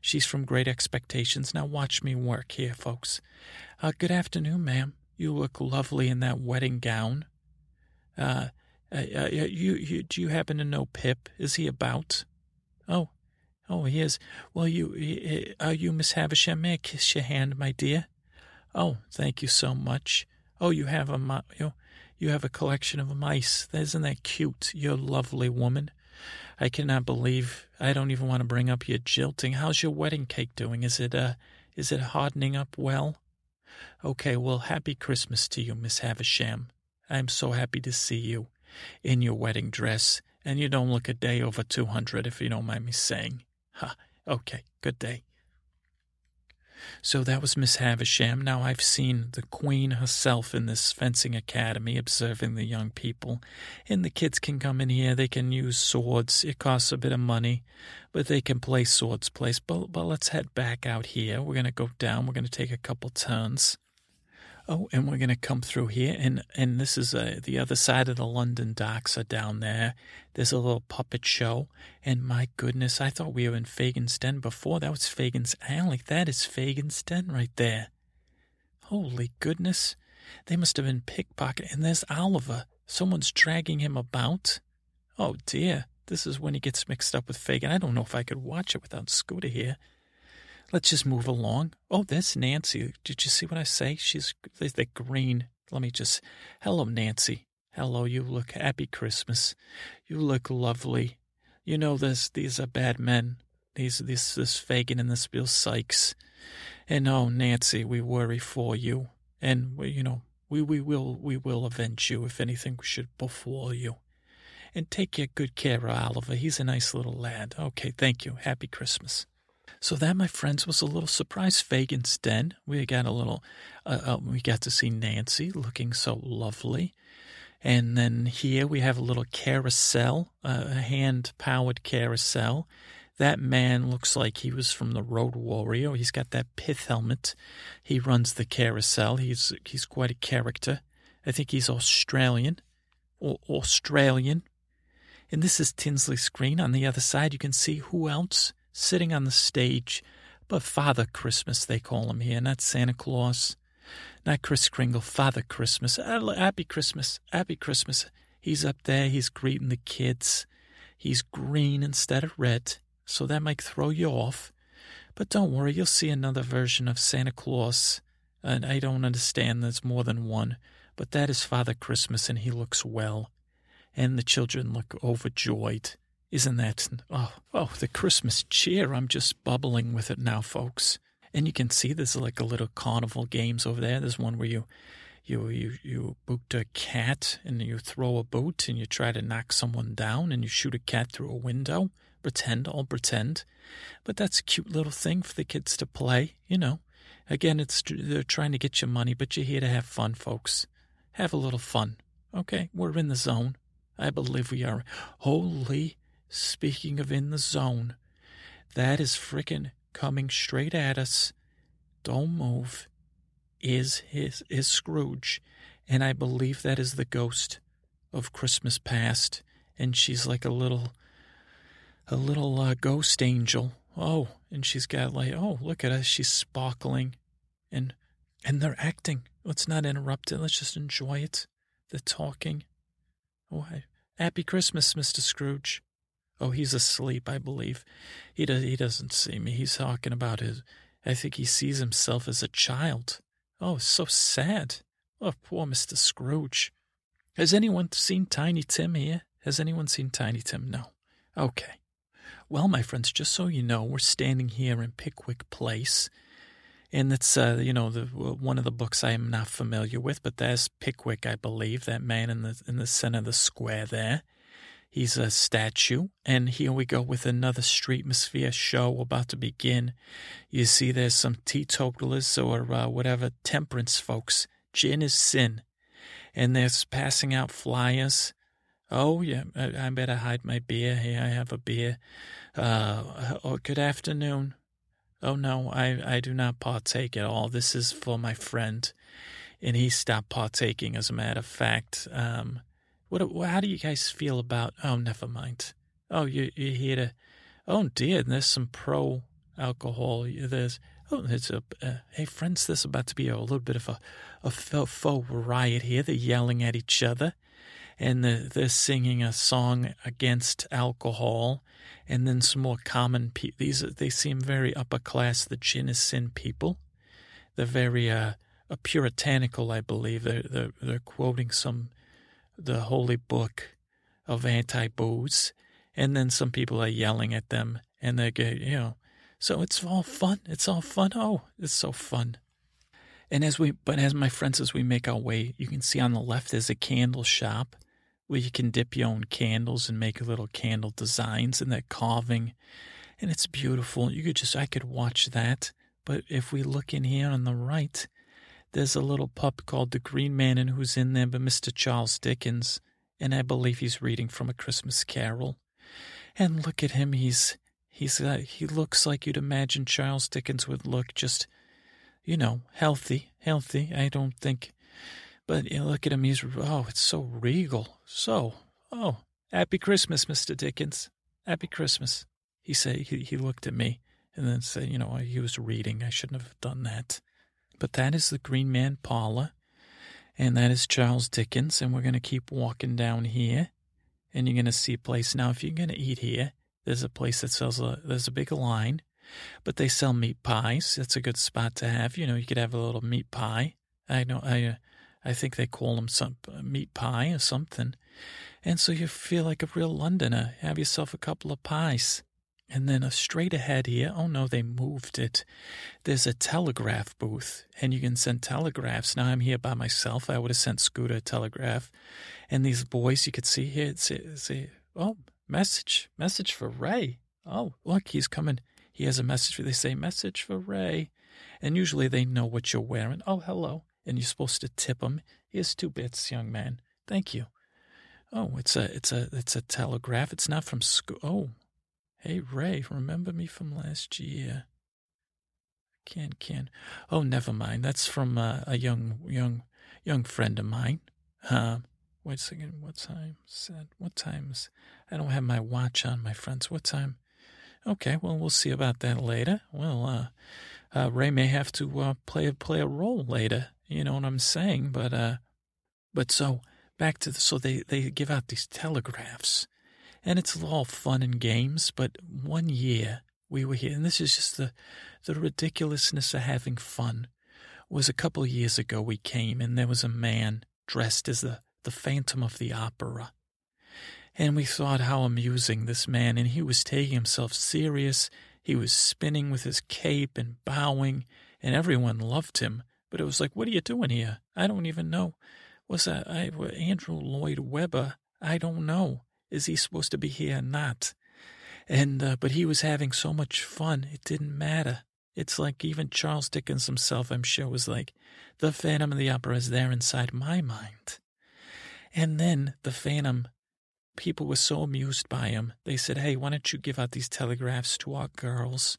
She's from Great Expectations. Now watch me work here, folks. Uh, good afternoon, ma'am. You look lovely in that wedding gown. Uh, uh, uh, you, you, do you happen to know Pip? Is he about? Oh, oh, he is. Well, you, are you Miss Havisham? May I kiss your hand, my dear? Oh, thank you so much. Oh, you have a, you, you have a collection of mice. Isn't that cute? You're a lovely woman. I cannot believe I don't even want to bring up your jilting. How's your wedding cake doing? Is it uh is it hardening up well? Okay, well happy Christmas to you, Miss Havisham. I'm so happy to see you in your wedding dress, and you don't look a day over two hundred if you don't mind me saying. Ha, okay, good day. So that was Miss Havisham. Now I've seen the Queen herself in this fencing academy observing the young people. And the kids can come in here, they can use swords. It costs a bit of money, but they can play swords place. But, but let's head back out here. We're going to go down, we're going to take a couple turns. Oh, and we're going to come through here, and and this is uh, the other side of the London docks are down there. There's a little puppet show, and my goodness, I thought we were in Fagin's Den before. That was Fagin's Alley. That is Fagin's Den right there. Holy goodness, they must have been pickpocketed. And there's Oliver. Someone's dragging him about. Oh dear, this is when he gets mixed up with Fagin. I don't know if I could watch it without Scooter here. Let's just move along. Oh, there's Nancy. Did you see what I say? She's the green. Let me just. Hello, Nancy. Hello, you look happy Christmas. You look lovely. You know this. These are bad men. These this this Fagin and this Bill Sikes. And oh, Nancy, we worry for you. And we, you know, we we will we will avenge you if anything should befall you. And take your good care of Oliver. He's a nice little lad. Okay, thank you. Happy Christmas. So that, my friends, was a little surprise. Fagin's Den. We got a little. Uh, uh, we got to see Nancy looking so lovely, and then here we have a little carousel, uh, a hand-powered carousel. That man looks like he was from the Road Warrior. He's got that pith helmet. He runs the carousel. He's he's quite a character. I think he's Australian, or Australian. And this is Tinsley's screen. On the other side, you can see who else sitting on the stage, but Father Christmas, they call him here, not Santa Claus, not Kris Kringle, Father Christmas. Uh, Happy Christmas, Happy Christmas. He's up there, he's greeting the kids. He's green instead of red, so that might throw you off. But don't worry, you'll see another version of Santa Claus. And I don't understand there's more than one, but that is Father Christmas, and he looks well. And the children look overjoyed. Isn't that, oh, oh, the Christmas cheer. I'm just bubbling with it now, folks. And you can see there's like a little carnival games over there. There's one where you, you, you, you boot a cat and you throw a boot and you try to knock someone down and you shoot a cat through a window. Pretend, all pretend. But that's a cute little thing for the kids to play, you know. Again, it's they're trying to get your money, but you're here to have fun, folks. Have a little fun. Okay, we're in the zone. I believe we are. Holy Speaking of in the zone, that is frickin' coming straight at us. Don't move. Is his is Scrooge, and I believe that is the ghost of Christmas past, and she's like a little, a little uh, ghost angel. Oh, and she's got like, oh, look at us, she's sparkling, and and they're acting. Let's not interrupt it. Let's just enjoy it. They're talking. Oh, happy Christmas, Mister Scrooge. Oh, he's asleep, I believe. He does. He doesn't see me. He's talking about his. I think he sees himself as a child. Oh, so sad. Oh, poor Mister Scrooge. Has anyone seen Tiny Tim here? Has anyone seen Tiny Tim? No. Okay. Well, my friends, just so you know, we're standing here in Pickwick Place, and it's uh, you know the one of the books I am not familiar with, but there's Pickwick, I believe, that man in the in the center of the square there. He's a statue. And here we go with another Streetmosphere show about to begin. You see, there's some teetotalers or uh, whatever temperance folks. Gin is sin. And they're passing out flyers. Oh, yeah, I, I better hide my beer. Here, I have a beer. Uh, oh, good afternoon. Oh, no, I, I do not partake at all. This is for my friend. And he stopped partaking, as a matter of fact. Um, what? How do you guys feel about? Oh, never mind. Oh, you you here to? Oh dear, there's some pro alcohol. There's oh, there's a uh, hey friends. There's about to be a, little bit of a a faux riot here. They're yelling at each other, and they're, they're singing a song against alcohol, and then some more common people. These they seem very upper class. The gin is sin people. They're very uh, puritanical, I believe. They're they're, they're quoting some the holy book of anti booze, and then some people are yelling at them, and they get, you know, so it's all fun. It's all fun. Oh, it's so fun. And as we, but as my friends, as we make our way, you can see on the left there's a candle shop where you can dip your own candles and make little candle designs, and they're carving, and it's beautiful. You could just, I could watch that. But if we look in here on the right, there's a little pup called the Green Man, and who's in there but Mr. Charles Dickens, and I believe he's reading from A Christmas Carol. And look at him, he's he's uh, he looks like you'd imagine Charles Dickens would look, just you know, healthy, healthy. I don't think, but you know, look at him, he's oh, it's so regal, so oh, happy Christmas, Mister Dickens, happy Christmas. He said he he looked at me and then said, you know, he was reading. I shouldn't have done that. But that is the Green Man parlor, and that is Charles Dickens. And we're going to keep walking down here, and you're going to see a place. Now, if you're going to eat here, there's a place that sells a, there's a big line, but they sell meat pies. That's a good spot to have. You know, you could have a little meat pie. I know, I, I think they call them some uh, meat pie or something. And so you feel like a real Londoner. Have yourself a couple of pies. And then a straight ahead here, oh no, they moved it. There's a telegraph booth, and you can send telegraphs. Now I'm here by myself. I would have sent Scooter a telegraph. And these boys, you could see here, it's oh, message, message for Ray. Oh, look, he's coming. He has a message for, they say, message for Ray. And usually they know what you're wearing. Oh, hello. And you're supposed to tip them. Here's two bits, young man. Thank you. Oh, it's a, it's a, it's a telegraph. It's not from school. Oh, Hey, Ray, remember me from last year? Can can. Oh, never mind. That's from uh, a young young young friend of mine. Uh, wait a second. What time? Said what times? I don't have my watch on, my friends. What time? Okay, well, we'll see about that later. Well, uh, uh, Ray may have to uh, play play a role later. You know what I'm saying? But uh, but so back to the, so they they give out these telegraphs and it's all fun and games. But one year we were here, and this is just the the ridiculousness of having fun. Was a couple of years ago we came, and there was a man dressed as the the Phantom of the Opera. And we thought how amusing this man, and he was taking himself serious. He was spinning with his cape and bowing, and everyone loved him. But it was like, what are you doing here? I don't even know. Was that I, Andrew Lloyd Webber? I don't know. Is he supposed to be here or not? And uh, but he was having so much fun, it didn't matter. It's like even Charles Dickens himself, I'm sure, was like, the Phantom of the Opera is there inside my mind. And then the Phantom people were so amused by him. They said, "Hey, why don't you give out these telegraphs to our girls?"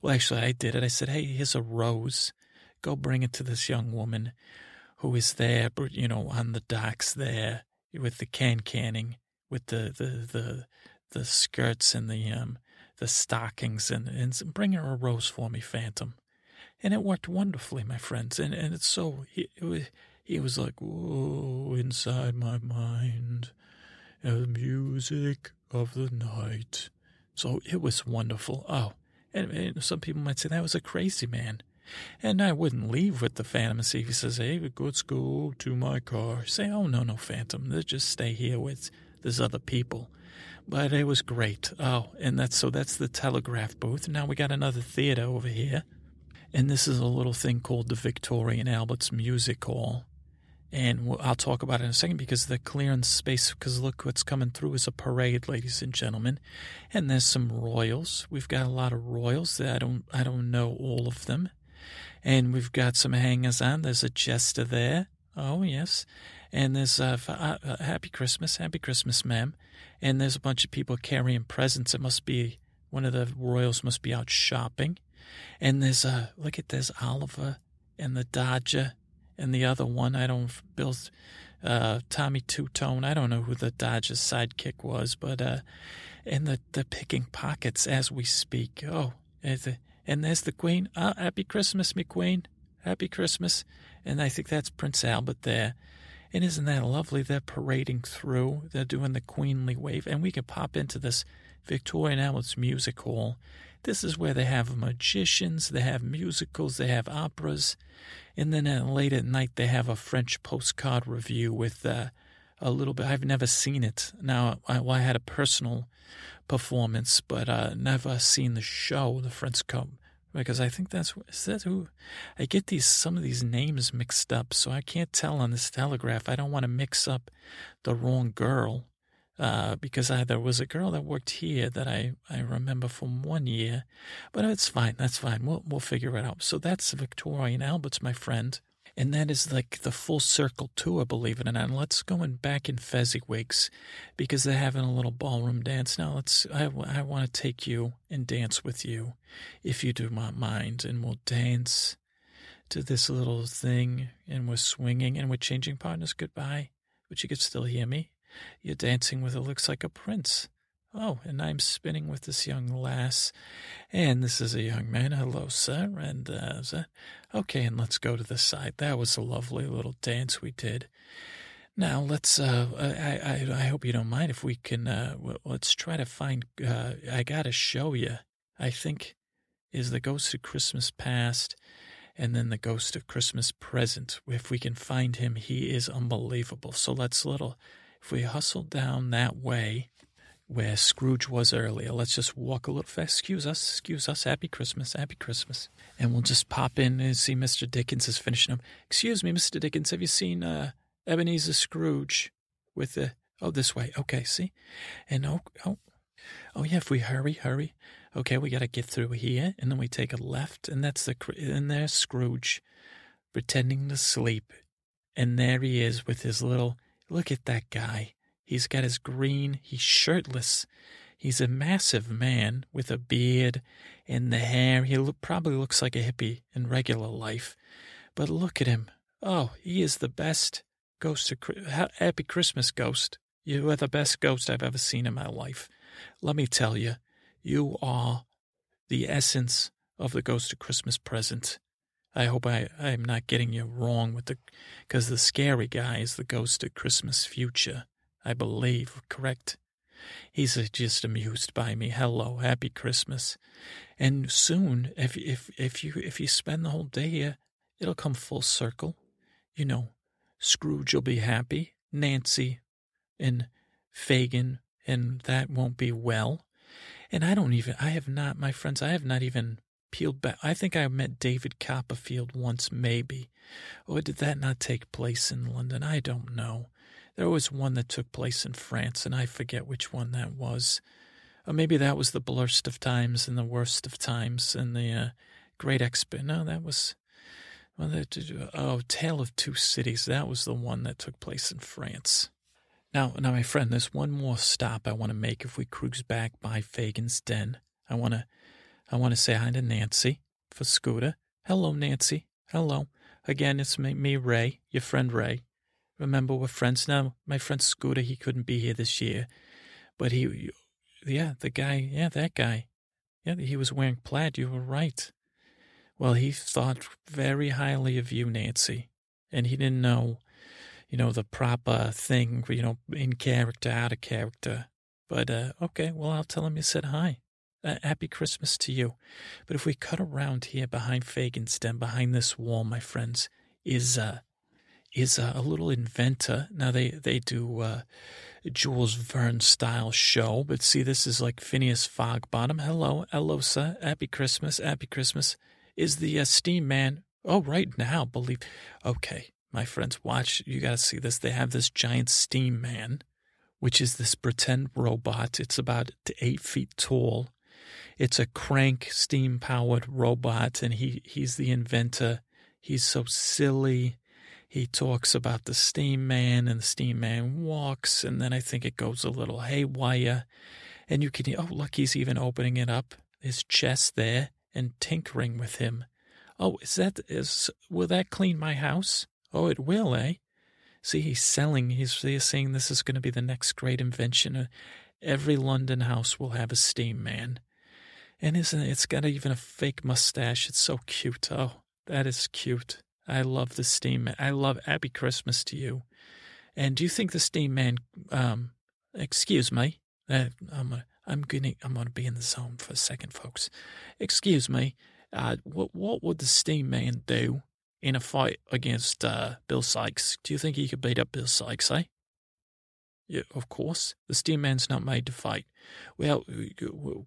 Well, actually, I did it. I said, "Hey, here's a rose. Go bring it to this young woman who is there, you know, on the docks there with the can canning, with the the the the skirts and the um the stockings, and and bring her a rose for me, Phantom." And it worked wonderfully, my friends. And and it's so he it was he was like, "Whoa, inside my mind." the music of the night. So it was wonderful. Oh, and, and, some people might say that was a crazy man. And I wouldn't leave with the Phantom if he says, hey, let's go to my car. Say, oh, no, no, Phantom. Let's just stay here with these other people. But it was great. Oh, and that's so that's the telegraph booth. Now we got another theater over here. And this is a little thing called the Victoria and Albert's Music Hall and I'll talk about it in a second because the clearance space. Because look, what's coming through is a parade, ladies and gentlemen, and there's some royals. We've got a lot of royals. that I don't, I don't know all of them, and we've got some hangers on. There's a jester there. Oh yes, and there's a uh, uh, Happy Christmas, Happy Christmas, ma'am. And there's a bunch of people carrying presents. It must be one of the royals must be out shopping. And there's a look at there's Oliver and the Dodger and the other one, I don't, Bill's, uh, Tommy Two Tone, I don't know who the Dodgers sidekick was, but, uh, and the, the picking pockets as we speak. Oh, and there's the Queen. Ah, Happy Christmas, me Queen. Happy Christmas. And I think that's Prince Albert there. And isn't that lovely? They're parading through. They're doing the queenly wave. And we can pop into this Victoria and Albert's Music Hall this is where they have magicians, they have musicals, they have operas, and then uh, late at night they have a French postcard review with uh, a little bit. I've never seen it. Now I, well, I had a personal performance, but uh, never seen the show, the French Cup, because I think that's is that who I get these some of these names mixed up, so I can't tell on this telegraph. I don't want to mix up the wrong girl uh, because I, there was a girl that worked here that I, I remember from one year, but it's fine. That's fine. We'll, we'll figure it out. So that's Victoria and Albert's, my friend. And that is like the full circle tour, believe it or not. And let's go in back in Fezziwigs because they're having a little ballroom dance. Now, let's, I, I want to take you and dance with you if you do not mind. And we'll dance to this little thing and we're swinging and we're changing partners goodbye. But you could still hear me. You're dancing with what looks like a prince. Oh, and I'm spinning with this young lass. And this is a young man. Hello, sir. And, uh, okay, and let's go to the side. That was a lovely little dance we did. Now, let's, uh, I, I, I hope you don't mind if we can, uh, let's try to find, uh, I gotta show you, I think, is the Ghost of Christmas Past and then the Ghost of Christmas Present. If we can find him, he is unbelievable. So let's little, if we hustle down that way where Scrooge was earlier, let's just walk a little fast. Excuse us, excuse us. Happy Christmas, happy Christmas. And we'll just pop in and see Mr. Dickens is finishing up. Excuse me, Mr. Dickens, have you seen uh, Ebenezer Scrooge with the. Oh, this way. Okay, see? And oh, oh, oh yeah, if we hurry, hurry. Okay, we got to get through here, and then we take a left, and that's the. And there's Scrooge pretending to sleep. And there he is with his little Look at that guy. He's got his green, he's shirtless. He's a massive man with a beard and the hair. He look, probably looks like a hippie in regular life. But look at him. Oh, he is the best ghost. Of, happy Christmas, ghost. You are the best ghost I've ever seen in my life. Let me tell you, you are the essence of the ghost of Christmas present. I hope I, I'm not getting you wrong with the, because the scary guy is the ghost of Christmas future, I believe, correct? He's uh, just amused by me. Hello, happy Christmas. And soon, if, if, if you, if you spend the whole day here, it'll come full circle. You know, Scrooge will be happy, Nancy and Fagin, and that won't be well. And I don't even, I have not, my friends, I have not even peeled back. I think I met David Copperfield once, maybe. Or did that not take place in London? I don't know. There was one that took place in France, and I forget which one that was. Or maybe that was the blurst of times and the worst of times and the uh, great expo. No, that was. Well, that, oh, Tale of Two Cities. That was the one that took place in France. Now, now, my friend, there's one more stop I want to make if we cruise back by Fagin's den. I want to, I want to say hi to Nancy for Scooter. Hello, Nancy. Hello. Again, it's me, me, Ray, your friend Ray. Remember, we're friends now. My friend Scooter, he couldn't be here this year, but he, yeah, the guy, yeah, that guy, yeah, he was wearing plaid. You were right. Well, he thought very highly of you, Nancy, and he didn't know, you know, the proper thing, you know, in character, out of character. But uh, okay, well, I'll tell him you said hi. Uh, happy Christmas to you. But if we cut around here behind Fagin's den, behind this wall, my friends, is uh, is a little inventor. Now they they do uh, Jules Verne style show, but see, this is like Phineas Fogbottom. Hello, sir. Happy Christmas. Happy Christmas is the uh, Steam Man. Oh, right now, believe. Okay, my friends, watch. You got to see this. They have this giant Steam Man, which is this pretend robot. It's about eight feet tall. It's a crank steam powered robot, and he, he's the inventor. He's so silly. He talks about the Steam Man, and the Steam Man walks, and then I think it goes a little haywire. And you can, oh, look, he's even opening it up, his chest there and tinkering with him. Oh, is that is will that clean my house? Oh, it will, eh? See, he's selling. He's, he's saying this is going to be the next great invention. Every London house will have a steam man, and isn't it? It's got even a fake mustache. It's so cute. Oh, that is cute. I love the steam man. I love Happy Christmas to you. And do you think the steam man? Um, excuse me. Uh, I'm a, I'm gonna I'm gonna be in the zone for a second, folks. Excuse me. Uh, what what would the Steam Man do in a fight against uh, Bill Sikes? Do you think he could beat up Bill Sikes? Eh? Yeah, of course. The Steam Man's not made to fight. Well,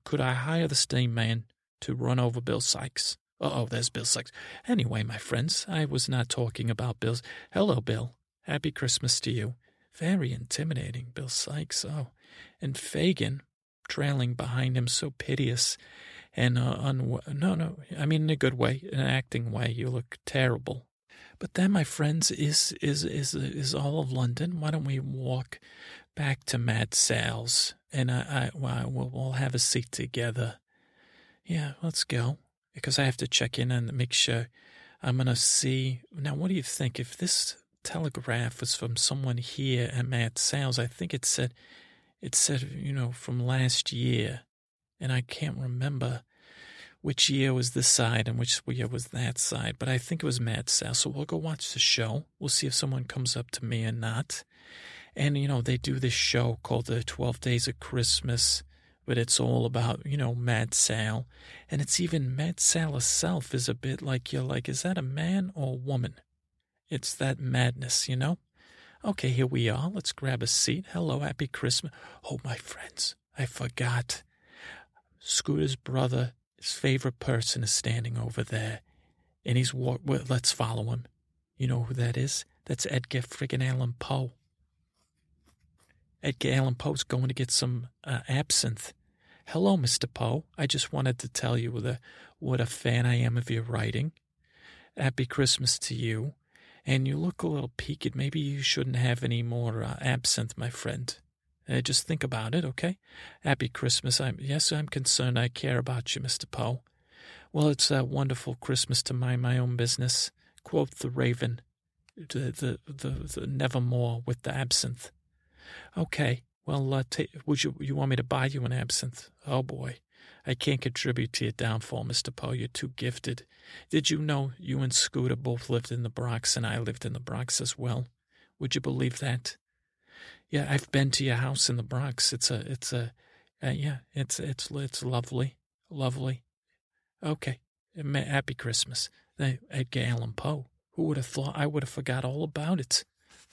could I hire the Steam Man to run over Bill Sikes? Oh, there's Bill Sikes. Anyway, my friends, I was not talking about Bill's. Hello, Bill. Happy Christmas to you. Very intimidating, Bill Sikes. Oh, and Fagin, trailing behind him, so piteous and uh, un- no, no, I mean in a good way, in an acting way. You look terrible. But then, my friends, is is is is all of London. Why don't we walk back to Mad Sal's and I, I well, we'll, we'll have a seat together. Yeah, let's go because I have to check in and make sure. I'm gonna see now. What do you think if this telegraph was from someone here at Mad Sal's? I think it said it said, you know, from last year, and I can't remember which year was this side and which year was that side, but I think it was Mad Sal. So we'll go watch the show. We'll see if someone comes up to me or not. And, you know, they do this show called The 12 Days of Christmas, but it's all about, you know, Mad Sal. And it's even Mad Sal herself is a bit like, you're like, is that a man or a woman? It's that madness, you know? Okay, here we are. Let's grab a seat. Hello, happy Christmas. Oh, my friends, I forgot. Scooter's brother, his favorite person, is standing over there, and he's well, let's follow him. You know who that is? That's Edgar friggin' Allan Poe. Edgar Allan Poe's going to get some uh, absinthe. Hello, Mr. Poe. I just wanted to tell you what a, what a fan I am of your writing. Happy Christmas to you and you look a little peaked. Maybe you shouldn't have any more uh, absinthe, my friend. Uh, just think about it, okay? Happy Christmas. I'm yes, I'm concerned. I care about you, Mister Poe. Well, it's a wonderful Christmas to mind my own business. Quote the raven, the the the, the nevermore with the absinthe. Okay. Well, uh, t- would you you want me to buy you an absinthe? Oh boy. I can't contribute to your downfall, Mr. Poe. You're too gifted. Did you know you and Scooter both lived in the Bronx and I lived in the Bronx as well? Would you believe that? Yeah, I've been to your house in the Bronx. It's a, it's a, uh, yeah, it's, it's, it's lovely, lovely. Okay. Happy Christmas. Edgar Allan Poe. Who would have thought I would have forgot all about it?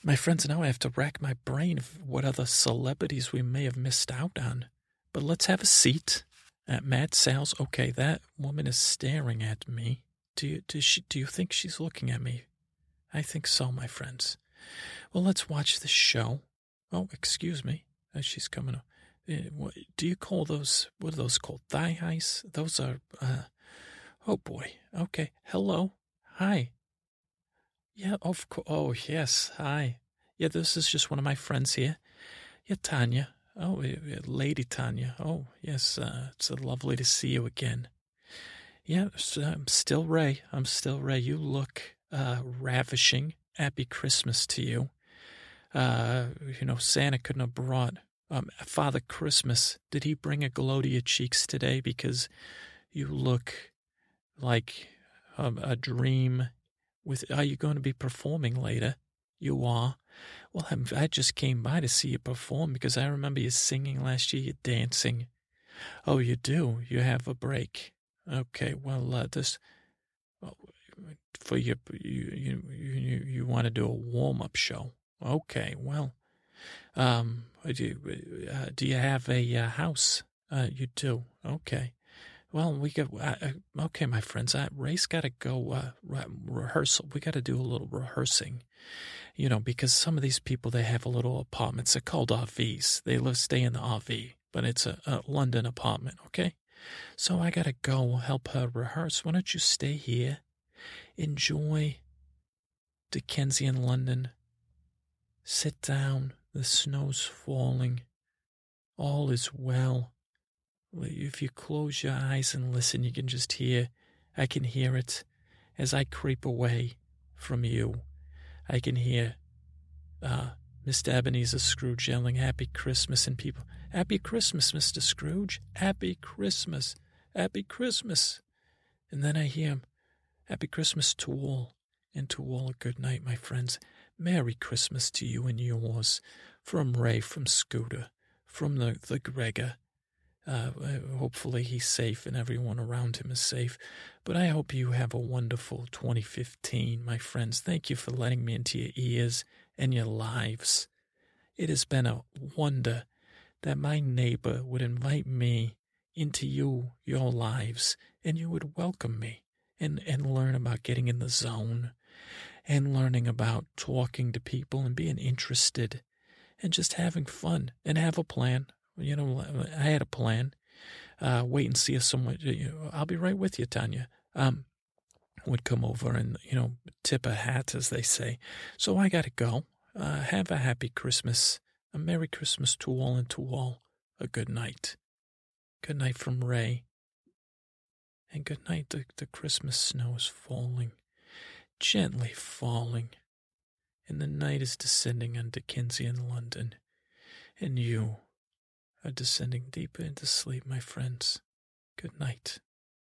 My friends, now I have to rack my brain of what other celebrities we may have missed out on. But let's have a seat. At Mad Sal's, okay, that woman is staring at me. Do you, does she, do you think she's looking at me? I think so, my friends. Well, let's watch the show. Oh, excuse me. Uh, she's coming up. Uh, do you call those, what are those called? Thigh highs? Those are, uh, oh boy. Okay. Hello. Hi. Yeah, of course. Oh, yes. Hi. Yeah, this is just one of my friends here. Yeah, Tanya. Oh, yeah, Lady Tanya. Oh, yes, uh, it's lovely to see you again. Yeah, I'm still Ray. I'm still Ray. You look uh, ravishing. Happy Christmas to you. Uh, you know, Santa couldn't have brought um, Father Christmas. Did he bring a glow to your cheeks today? Because you look like a, a dream. With are you going to be performing later? You are. Well, I'm, i just came by to see you perform because I remember you singing last year. You dancing. Oh, you do. You have a break. Okay. Well, uh, this for your you you you, you want to do a warm up show. Okay. Well, um, do you, uh, do you have a uh, house? Uh, you do. Okay. Well, we got uh, uh, okay, my friends. Uh, Ray's got to go uh, re- rehearsal. We got to do a little rehearsing, you know, because some of these people they have a little apartments. They're called RVs. They live stay in the RV, but it's a, a London apartment. Okay, so I got to go help her rehearse. Why don't you stay here, enjoy Dickensian London, sit down. The snow's falling. All is well. If you close your eyes and listen, you can just hear, I can hear it as I creep away from you. I can hear uh, Mr. Ebenezer Scrooge yelling, Happy Christmas, and people, Happy Christmas, Mr. Scrooge, Happy Christmas, Happy Christmas. And then I hear him, Happy Christmas to all, and to all a good night, my friends. Merry Christmas to you and yours. From Ray, from Scooter, from the, the Gregor, uh, hopefully he's safe and everyone around him is safe. But I hope you have a wonderful 2015, my friends. Thank you for letting me into your ears and your lives. It has been a wonder that my neighbor would invite me into you, your lives, and you would welcome me and, and learn about getting in the zone and learning about talking to people and being interested and just having fun and have a plan. You know, I had a plan. Uh, wait and see if someone. You know, I'll be right with you, Tanya. Um, would come over and you know tip a hat, as they say. So I got to go. Uh, have a happy Christmas, a Merry Christmas to all and to all. A good night. Good night from Ray. And good night. The, the Christmas snow is falling, gently falling, and the night is descending on Dickensian London. And you are descending deeper into sleep, my friends. Good night.